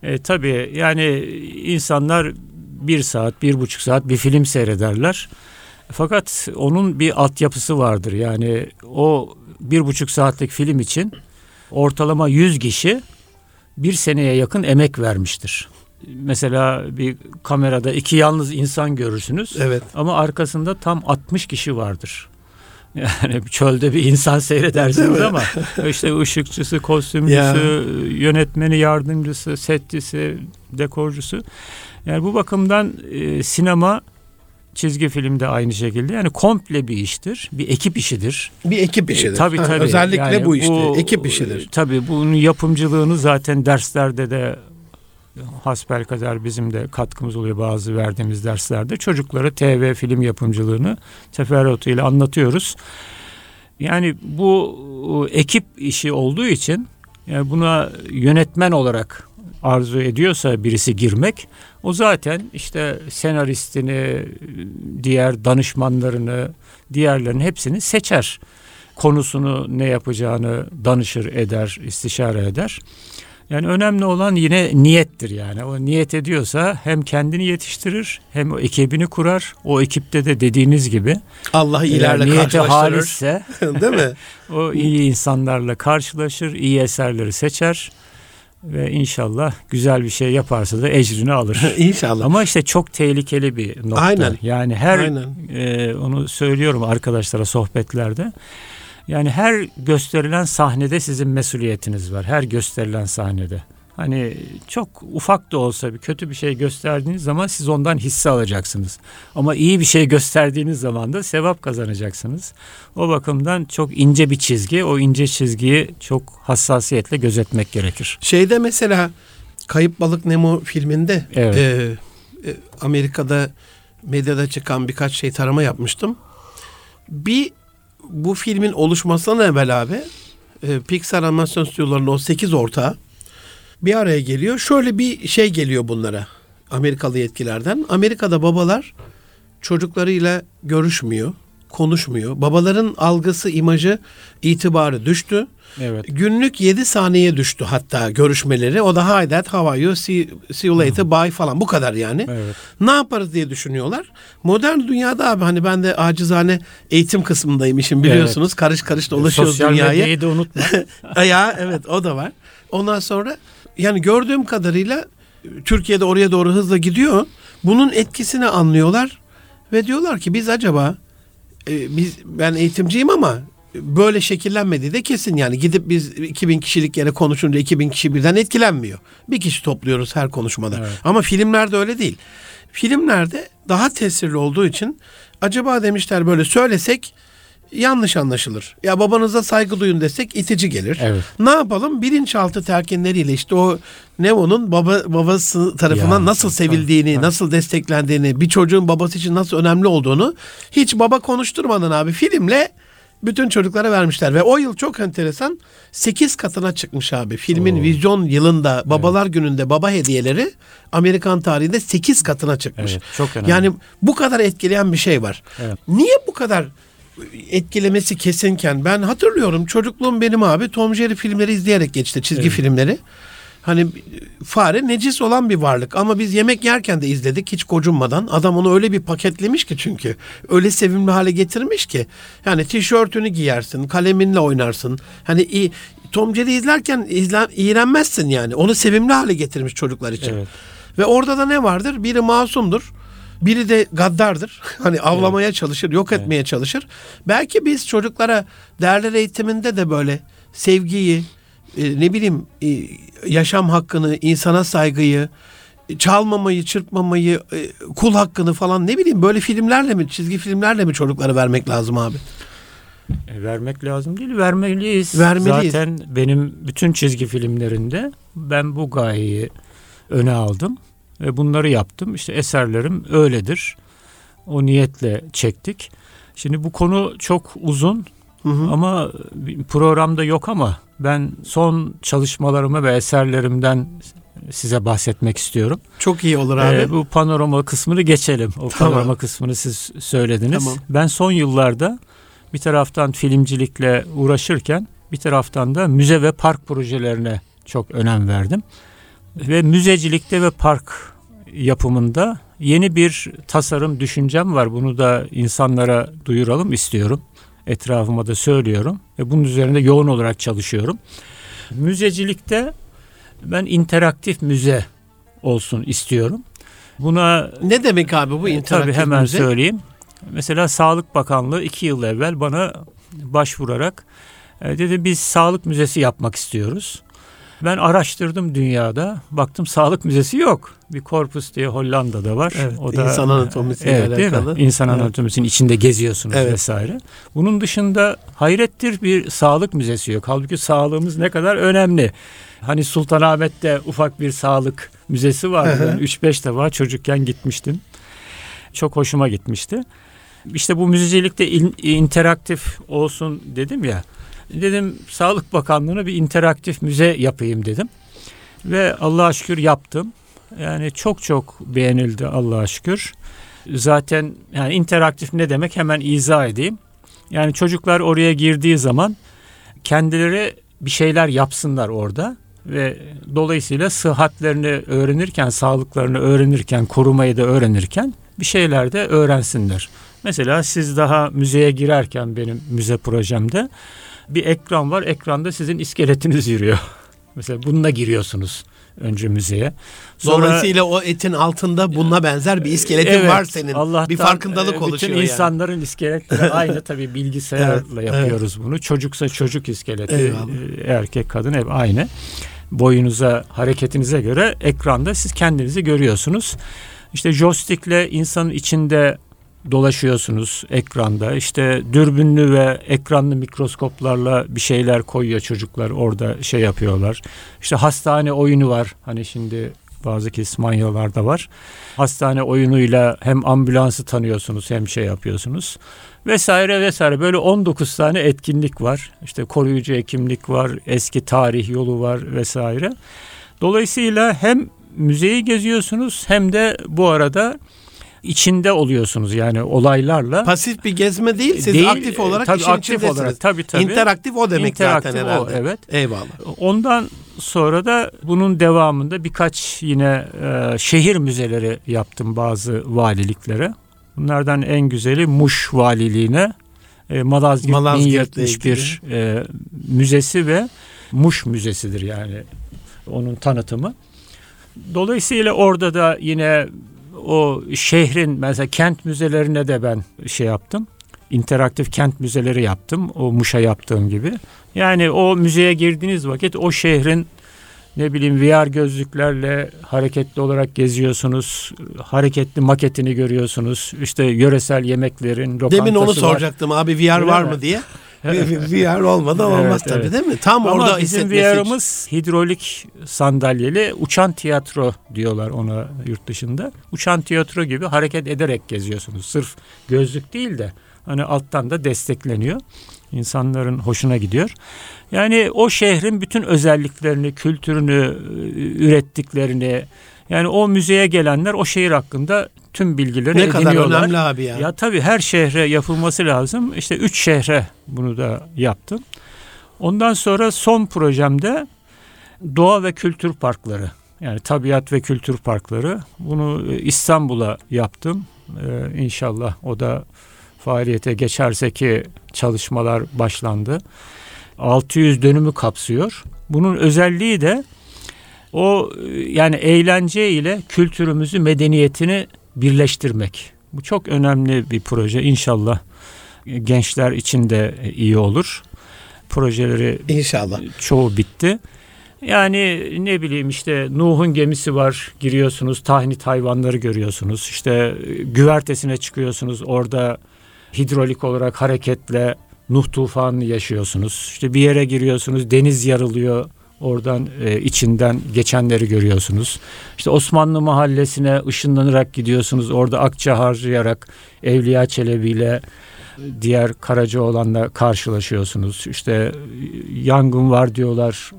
E, tabii yani insanlar bir saat, bir buçuk saat bir film seyrederler. Fakat onun bir altyapısı vardır. Yani o bir buçuk saatlik film için ortalama 100 kişi bir seneye yakın emek vermiştir. Mesela bir kamerada iki yalnız insan görürsünüz. evet Ama arkasında tam 60 kişi vardır. Yani çölde bir insan seyredersiniz ama işte ışıkçısı, kostümcüsü, Ya. yönetmeni, yardımcısı, setçisi, dekorcusu. Yani bu bakımdan e, sinema çizgi film de aynı şekilde yani komple bir iştir. Bir ekip işidir. bir ekip işidir. E, tabii Ha, tabii. özellikle Yani bu işte ekip işidir. e, Tabii bunun yapımcılığını zaten derslerde de hasbel kadar bizim de katkımız oluyor bazı verdiğimiz derslerde. Çocuklara TV film yapımcılığını teferruatıyla anlatıyoruz. Yani bu e, ekip işi olduğu için yani buna yönetmen olarak arzu ediyorsa birisi girmek o zaten işte senaristini, diğer danışmanlarını, diğerlerini hepsini seçer. Konusunu ne yapacağını danışır eder, istişare eder. Yani önemli olan yine niyettir yani. O niyet ediyorsa hem kendini yetiştirir hem o ekibini kurar. O ekipte de dediğiniz gibi Allah eğer ilerle niyeti halisse Değil mi? o iyi insanlarla karşılaşır, iyi eserleri seçer ve inşallah güzel bir şey yaparsa da ecrini alır. İnşallah. Ama işte çok tehlikeli bir nokta. Aynen. Yani her Aynen. e, onu söylüyorum arkadaşlara sohbetlerde. Yani her gösterilen sahnede sizin mesuliyetiniz var. Her gösterilen sahnede. Hani çok ufak da olsa bir kötü bir şey gösterdiğiniz zaman siz ondan hisse alacaksınız. Ama iyi bir şey gösterdiğiniz zaman da sevap kazanacaksınız. O bakımdan çok ince bir çizgi. O ince çizgiyi çok hassasiyetle gözetmek gerekir. Şeyde mesela Kayıp Balık Nemo filminde Evet. e, e, Amerika'da medyada çıkan birkaç şey tarama yapmıştım. Bir bu filmin oluşmasından evvel abi e, Pixar animasyon stüdyolarının o 8 ortağı bir araya geliyor. Şöyle bir şey geliyor bunlara Amerikalı yetkilerden. Amerika'da babalar çocuklarıyla görüşmüyor, konuşmuyor. Babaların algısı, imajı, itibarı düştü. Evet. Günlük 7 saniye düştü hatta görüşmeleri. O da hi dad, how are you, see, see you later, bye falan bu kadar yani. Evet. Ne yaparız diye düşünüyorlar. Modern dünyada abi hani ben de acizane eğitim kısmındayım işin biliyorsunuz. Karış karış dolaşıyoruz Sosyal dünyaya. medyayı da unutma. ya evet o da var. Ondan sonra yani gördüğüm kadarıyla Türkiye'de oraya doğru hızla gidiyor. Bunun etkisini anlıyorlar ve diyorlar ki biz acaba e, biz ben eğitimciyim ama böyle şekillenmediği de kesin yani gidip biz 2000 kişilik yere konuşunca 2000 kişi birden etkilenmiyor. Bir kişi topluyoruz her konuşmada. Evet. Ama filmlerde öyle değil. Filmlerde daha tesirli olduğu için acaba demişler böyle söylesek yanlış anlaşılır. Ya babanıza saygı duyun desek itici gelir. Evet. Ne yapalım? Bilinçaltı telkinleriyle işte o Nemo'nun baba babası tarafından Ya, nasıl sevildiğini, tabii. nasıl desteklendiğini, bir çocuğun babası için nasıl önemli olduğunu hiç baba konuşturmadan abi filmle bütün çocuklara vermişler ve o yıl çok enteresan 8 katına çıkmış abi. Filmin Oo. vizyon yılında babalar gününde baba hediyeleri Amerikan tarihinde 8 katına çıkmış. Evet, çok önemli. Yani bu kadar etkileyen bir şey var. Evet. Niye bu kadar etkilemesi kesinken ben hatırlıyorum çocukluğum benim abi Tom Jerry filmleri izleyerek geçti çizgi Evet. filmleri. Hani fare necis olan bir varlık ama biz yemek yerken de izledik hiç gocunmadan. Adam onu öyle bir paketlemiş ki çünkü. Öyle sevimli hale getirmiş ki. Yani tişörtünü giyersin, kaleminle oynarsın. Hani Tom Jerry izlerken izlen, iğrenmezsin yani. Onu sevimli hale getirmiş çocuklar için. Evet. Ve orada da ne vardır? Biri masumdur. Biri de gaddardır. Hani avlamaya çalışır, yok etmeye çalışır. Belki biz çocuklara değerler eğitiminde de böyle sevgiyi, e, ne bileyim e, yaşam hakkını, insana saygıyı, e, çalmamayı, çırpmamayı, e, kul hakkını falan ne bileyim böyle filmlerle mi, çizgi filmlerle mi çocuklara vermek lazım abi? E, vermek lazım değil, vermeliyiz. Vermeliyiz. Zaten benim bütün çizgi filmlerinde ben bu gayeyi öne aldım ve bunları yaptım. İşte eserlerim öyledir. O niyetle çektik. Şimdi bu konu çok uzun Hı hı. ama programda yok ama ben son çalışmalarımı ve eserlerimden size bahsetmek istiyorum. Çok iyi olur abi. Ee, bu panorama kısmını geçelim. O Tamam. panorama kısmını siz söylediniz. Tamam. Ben son yıllarda bir taraftan filmcilikle uğraşırken bir taraftan da müze ve park projelerine çok önem verdim. Ve müzecilikte ve park yapımında yeni bir tasarım düşüncem var. Bunu da insanlara duyuralım istiyorum. Etrafıma da söylüyorum ve bunun üzerinde yoğun olarak çalışıyorum. Müzecilikte ben interaktif müze olsun istiyorum. Buna ne demek abi bu e, interaktif tabii hemen müze? söyleyeyim. Mesela Sağlık Bakanlığı iki yıl evvel bana başvurarak e, dedi biz sağlık müzesi yapmak istiyoruz. Ben araştırdım dünyada. Baktım sağlık müzesi yok. Bir Corpus diye Hollanda'da var. Evet, insan anatomisiyle evet, değil mi? alakalı. İnsan Evet. anatomisinin içinde geziyorsunuz Evet. vesaire. Bunun dışında hayrettir bir sağlık müzesi yok. Halbuki sağlığımız ne kadar önemli. Hani Sultanahmet'te ufak bir sağlık müzesi vardı. Hı hı. Ben 3-5 defa çocukken gitmiştim. Çok hoşuma gitmişti. İşte bu müzecilikte in- interaktif olsun dedim ya. Dedim Sağlık Bakanlığı'na bir interaktif müze yapayım dedim. Ve Allah'a şükür yaptım. Yani çok çok beğenildi Allah'a şükür. Zaten yani interaktif ne demek hemen izah edeyim. Yani çocuklar oraya girdiği zaman kendileri bir şeyler yapsınlar orada ve dolayısıyla sıhhatlerini öğrenirken, sağlıklarını öğrenirken, korumayı da öğrenirken bir şeyler de öğrensinler. Mesela siz daha müzeye girerken benim müze projemde bir ekran var. Ekranda sizin iskeletiniz yürüyor. Mesela bununla giriyorsunuz önce müzeye. Sonra, Dolayısıyla o etin altında bununla benzer bir iskeletin evet, var senin. Allah'tan, bir farkındalık e, oluşuyor bütün insanların iskeletleri aynı tabii bilgisayarla Evet, yapıyoruz bunu. Çocuksa çocuk iskeleti, Eyvallah. e, erkek kadın hep aynı. Boyunuza, hareketinize göre ekranda siz kendinizi görüyorsunuz. İşte joystickle insanın içinde dolaşıyorsunuz ekranda. İşte dürbünlü ve ekranlı mikroskoplarla bir şeyler koyuyor çocuklar orada şey yapıyorlar. İşte hastane oyunu var. Hani şimdi bazı kismanyalarda var. Hastane oyunuyla hem ambulansı tanıyorsunuz hem şey yapıyorsunuz. Vesaire vesaire böyle 19 tane etkinlik var. İşte koruyucu hekimlik var, eski tarih yolu var vesaire. Dolayısıyla hem müzeyi geziyorsunuz hem de bu arada içinde oluyorsunuz yani olaylarla. Pasif bir gezme değil, siz Değil, aktif olarak tabii işin aktif içindesiniz. olarak, tabii, tabii. İnteraktif o demek İnteraktif zaten o, herhalde. evet. Eyvallah. Ondan sonra da bunun devamında birkaç yine e, şehir müzeleri yaptım bazı valiliklere. Bunlardan en güzeli Muş Valiliğine e, Malazgirt, Malazgirt'le 1071 e, müzesi ve Muş Müzesi'dir yani onun tanıtımı. Dolayısıyla orada da yine o şehrin mesela kent müzelerine de ben şey yaptım. İnteraktif kent müzeleri yaptım. O Muş'a yaptığım gibi. Yani o müzeye girdiğiniz vakit o şehrin ne bileyim VR gözlüklerle hareketli olarak geziyorsunuz. Hareketli maketini görüyorsunuz. İşte yöresel yemeklerin lokantası Demin onu var. soracaktım abi VR Öyle var mi? mı diye. VR olmadan olmaz Evet, tabii evet. değil mi? Tam Ama orada bizim hissetmesi için. VR'ımız hidrolik sandalyeli uçan tiyatro diyorlar ona yurt dışında. Uçan tiyatro gibi hareket ederek geziyorsunuz. Sırf gözlük değil de hani alttan da destekleniyor. İnsanların hoşuna gidiyor. Yani o şehrin bütün özelliklerini, kültürünü, ürettiklerini yani o müzeye gelenler o şehir hakkında tüm bilgileri Ne kadar ediniyorlar. önemli abi ya. Ya tabii her şehre yapılması lazım. İşte üç şehre bunu da yaptım. Ondan sonra son projemde doğa ve kültür parkları. Yani tabiat ve kültür parkları. Bunu e, İstanbul'a yaptım. Ee, inşallah o da faaliyete geçerse ki çalışmalar başlandı. 600 dönümü kapsıyor. Bunun özelliği de o e, yani eğlence ile kültürümüzü, medeniyetini birleştirmek. Bu çok önemli bir proje. İnşallah gençler için de iyi olur. Projeleri İnşallah. çoğu bitti. Yani ne bileyim işte Nuh'un gemisi var giriyorsunuz tahnit hayvanları görüyorsunuz. İşte güvertesine çıkıyorsunuz orada hidrolik olarak hareketle Nuh tufanını yaşıyorsunuz. İşte bir yere giriyorsunuz deniz yarılıyor oradan e, içinden geçenleri görüyorsunuz. İşte Osmanlı mahallesine ışınlanarak gidiyorsunuz orada akça harcayarak Evliya Çelebi ile diğer Karacaoğlan'la karşılaşıyorsunuz. İşte yangın var diyorlar.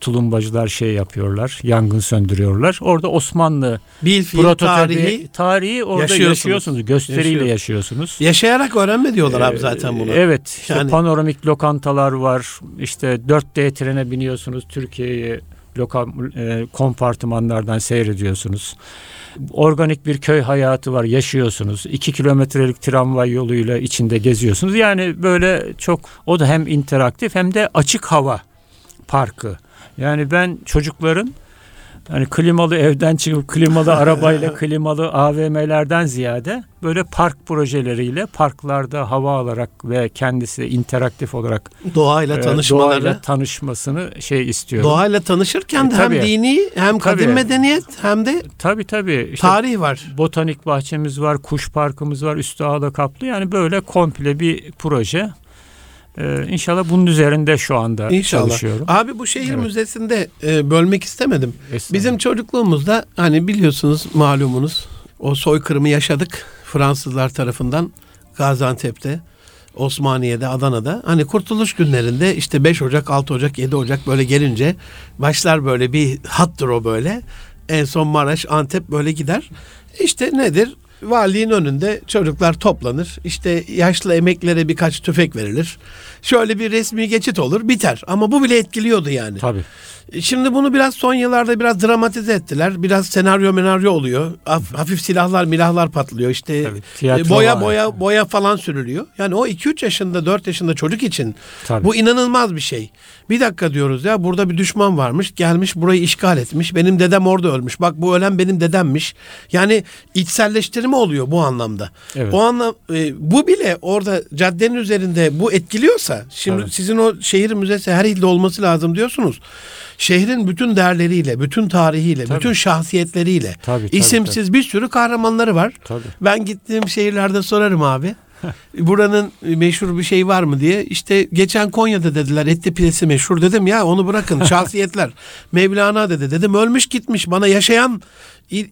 Tulumbacılar şey yapıyorlar. Yangın söndürüyorlar. Orada Osmanlı fiil prototipi tarihi tarihi orada yaşıyorsunuz. yaşıyorsunuz. Gösteriyle Yaşıyor. yaşıyorsunuz. yaşayarak öğrenme diyorlar abi Ee, zaten bunu. Evet. işte Yani- panoramik lokantalar var. İşte 4D trene biniyorsunuz. Türkiye'yi lokal e, kompartımanlardan seyrediyorsunuz. Organik bir köy hayatı var. Yaşıyorsunuz. 2 kilometrelik tramvay yoluyla içinde geziyorsunuz. Yani böyle çok o da hem interaktif hem de açık hava parkı. Yani ben çocukların hani klimalı evden çıkıp klimalı arabayla klimalı AVM'lerden ziyade böyle park projeleriyle parklarda hava alarak ve kendisi interaktif olarak Doğayla e, tanışmaları. doğayla tanışmasını şey istiyorum. Doğayla tanışırken E, de hem tabii. dini hem kadim Tabii. medeniyet hem de Tabii tabii. İşte tarih var. botanik bahçemiz var, kuş parkımız var, üstü ağda kaplı. Yani böyle komple bir proje. Ee, inşallah bunun üzerinde şu anda İnşallah. çalışıyorum. Abi bu şehir Evet. müzesinde e, bölmek istemedim. Bizim çocukluğumuzda hani biliyorsunuz malumunuz o soykırımı yaşadık Fransızlar tarafından Gaziantep'te. Osmaniye'de, Adana'da. Hani kurtuluş günlerinde işte 5 Ocak, 6 Ocak, 7 Ocak böyle gelince başlar böyle bir hattır o böyle. En son Maraş, Antep böyle gider. İşte nedir? Valiliğin önünde çocuklar toplanır. İşte yaşlı emeklilere birkaç tüfek verilir. Şöyle bir resmi geçit olur, biter. Ama bu bile etkiliyordu yani. Tabii. Şimdi bunu biraz son yıllarda biraz dramatize ettiler. Biraz senaryo menaryo oluyor. Haf- Hafif silahlar milahlar patlıyor. İşte Tabii, e, boya boya boya falan sürülüyor. Yani o 2-3 yaşında 4 yaşında çocuk için Tabii. bu inanılmaz bir şey. Bir dakika diyoruz ya burada bir düşman varmış gelmiş burayı işgal etmiş. Benim dedem orada ölmüş. Bak bu ölen benim dedemmiş. Yani içselleştirme oluyor bu anlamda. Evet. O anlam e, bu bile orada caddenin üzerinde bu etkiliyorsa şimdi Tabii. sizin o şehir müzesi her ilde olması lazım diyorsunuz. Şehrin bütün değerleriyle, bütün tarihiyle, Tabii. bütün şahsiyetleriyle, Tabii, tabii, isimsiz bir sürü kahramanları var. Tabii. Ben gittiğim şehirlerde sorarım abi. Buranın meşhur bir şey var mı diye. İşte geçen Konya'da dediler etli pidesi meşhur dedim ya onu bırakın şahsiyetler. Mevlana dedi dedim ölmüş gitmiş bana yaşayan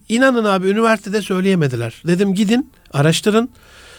inanın abi üniversitede söyleyemediler. Dedim gidin araştırın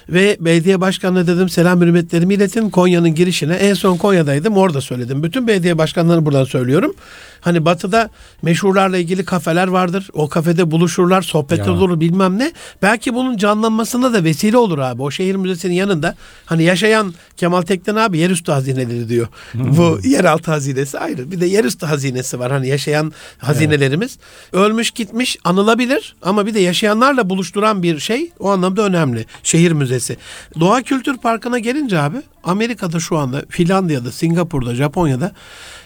ve belediye başkanına dedim selam hürmetlerimi iletin Konya'nın girişine. En son Konya'daydım orada söyledim. Bütün belediye başkanlarını buradan söylüyorum. Hani batıda meşhurlarla ilgili kafeler vardır. O kafede buluşurlar, sohbet Ya. olur bilmem ne. Belki bunun canlanmasına da vesile olur abi. O şehir müzesinin yanında hani yaşayan Kemal Tekten abi yerüstü hazineleri diyor. Bu yeraltı hazinesi ayrı. Bir de yerüstü hazinesi var. Hani yaşayan hazinelerimiz. Ölmüş gitmiş anılabilir ama bir de yaşayanlarla buluşturan bir şey o anlamda önemli. Şehir müzesi. Doğa Kültür Parkı'na gelince abi Amerika'da şu anda Finlandiya'da, Singapur'da, Japonya'da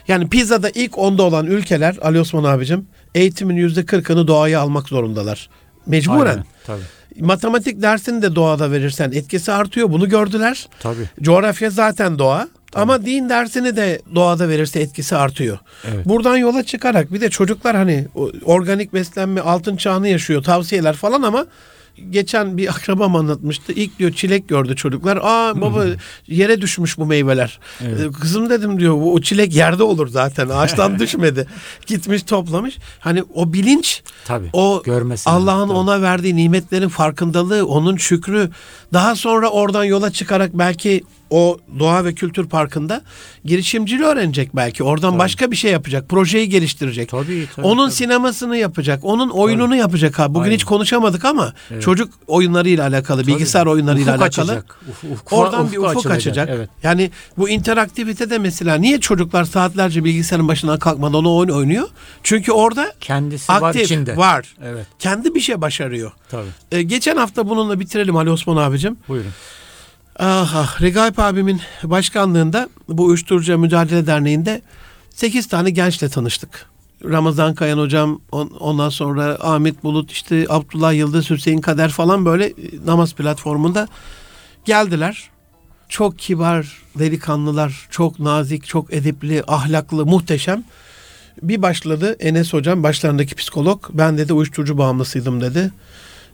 yani pizzada ilk onda olan ülkeler Ali Osman abicim eğitimin yüzde kırkını doğaya almak zorundalar. Mecburen. Aynen, Tabii. Matematik dersini de doğada verirsen etkisi artıyor. Bunu gördüler. Tabii. Coğrafya zaten doğa. Ama din dersini de doğada verirse etkisi artıyor. Evet. Buradan yola çıkarak bir de çocuklar hani organik beslenme altın çağını yaşıyor tavsiyeler falan ama geçen bir akrabam anlatmıştı. İlk diyor çilek gördü çocuklar. Aa baba yere düşmüş bu meyveler. Evet. Ee, Kızım dedim diyor o çilek yerde olur zaten. Ağaçtan düşmedi. Gitmiş toplamış. Hani o bilinç Tabii. o Görmesi Allah'ın ona verdiği nimetlerin farkındalığı, onun şükrü. Daha sonra oradan yola çıkarak belki o doğa ve kültür parkında girişimciliği öğrenecek belki. Oradan başka bir şey yapacak. Projeyi geliştirecek. Tabii, tabii, onun tabii. sinemasını yapacak. Onun oyununu yapacak abi. Bugün Aynen. hiç konuşamadık ama çocuk oyunlarıyla alakalı, bilgisayar oyunlarıyla Ufuk alakalı. açacak. Uf- ufka- Oradan bir ufku ufuk açacak. Evet. Yani bu interaktivite de mesela niye çocuklar saatlerce bilgisayarın başından kalkmadan o oyun oynuyor? Çünkü orada Kendisi var aktif içinde. var. Evet. Kendi bir şey başarıyor. Tabii. Ee, geçen hafta bununla bitirelim Ali Osman abicim. Buyurun. Ah, ah Regaip abimin başkanlığında bu Uyuşturucu Mücadele Derneği'nde 8 tane gençle tanıştık. Ramazan Kayan hocam, on- ondan sonra Ahmet Bulut, işte Abdullah Yıldız, Hüseyin Kader falan böyle e, namaz platformunda geldiler. Çok kibar delikanlılar, çok nazik, çok edepli, ahlaklı, muhteşem. Bir başladı Enes hocam başlarındaki psikolog. Ben dedi uyuşturucu bağımlısıydım dedi.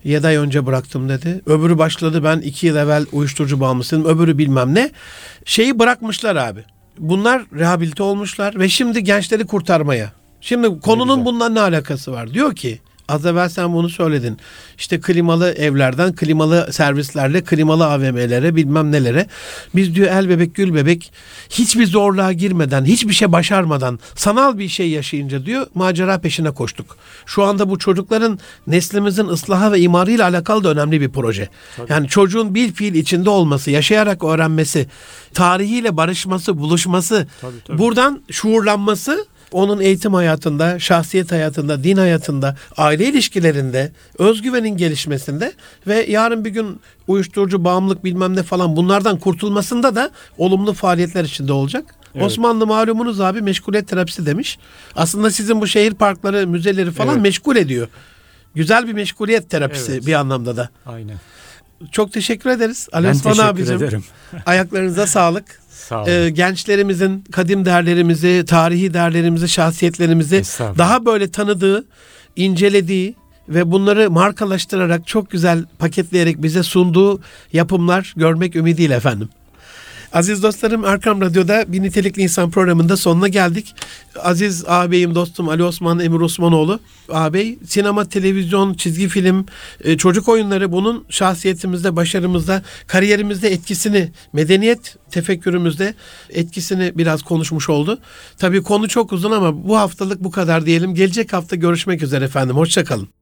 7 ay önce bıraktım dedi. Öbürü başladı ben 2 yıl evvel uyuşturucu bağımlısıydım. Öbürü bilmem ne. Şeyi bırakmışlar abi. Bunlar rehabilite olmuşlar ve şimdi gençleri kurtarmaya. Şimdi konunun bundan ne alakası var? Diyor ki az evvel sen bunu söyledin. İşte klimalı evlerden klimalı servislerle klimalı AVM'lere bilmem nelere. Biz diyor el bebek gül bebek hiçbir zorluğa girmeden hiçbir şey başarmadan sanal bir şey yaşayınca diyor macera peşine koştuk. Şu anda bu çocukların neslimizin ıslahı ve imarıyla alakalı da önemli bir proje. Yani çocuğun bil fiil içinde olması, yaşayarak öğrenmesi, tarihiyle barışması, buluşması, Tabii, tabii. buradan şuurlanması onun eğitim hayatında, şahsiyet hayatında, din hayatında, aile ilişkilerinde, özgüvenin gelişmesinde ve yarın bir gün uyuşturucu, bağımlılık bilmem ne falan bunlardan kurtulmasında da olumlu faaliyetler içinde olacak. Evet. Osmanlı malumunuz abi meşguliyet terapisi demiş. Aslında sizin bu şehir parkları, müzeleri falan Evet. meşgul ediyor. Güzel bir meşguliyet terapisi Evet. bir anlamda da. Aynen. Çok teşekkür ederiz. Ali Ben Osman teşekkür abicim. ederim. Ayaklarınıza sağlık. Sağ olun. Ee, gençlerimizin kadim değerlerimizi, tarihi değerlerimizi, şahsiyetlerimizi Estağfurullah. daha böyle tanıdığı, incelediği ve bunları markalaştırarak çok güzel paketleyerek bize sunduğu yapımlar görmek ümidiyle efendim. Aziz dostlarım Erkam Radyo'da bir nitelikli insan programında sonuna geldik. Aziz ağabeyim dostum Ali Osman Emir Osmanoğlu ağabey sinema, televizyon, çizgi film, e, çocuk oyunları bunun şahsiyetimizde, başarımızda, kariyerimizde etkisini, medeniyet tefekkürümüzde etkisini biraz konuşmuş oldu. Tabii konu çok uzun ama bu haftalık bu kadar diyelim. Gelecek hafta görüşmek üzere efendim. Hoşçakalın.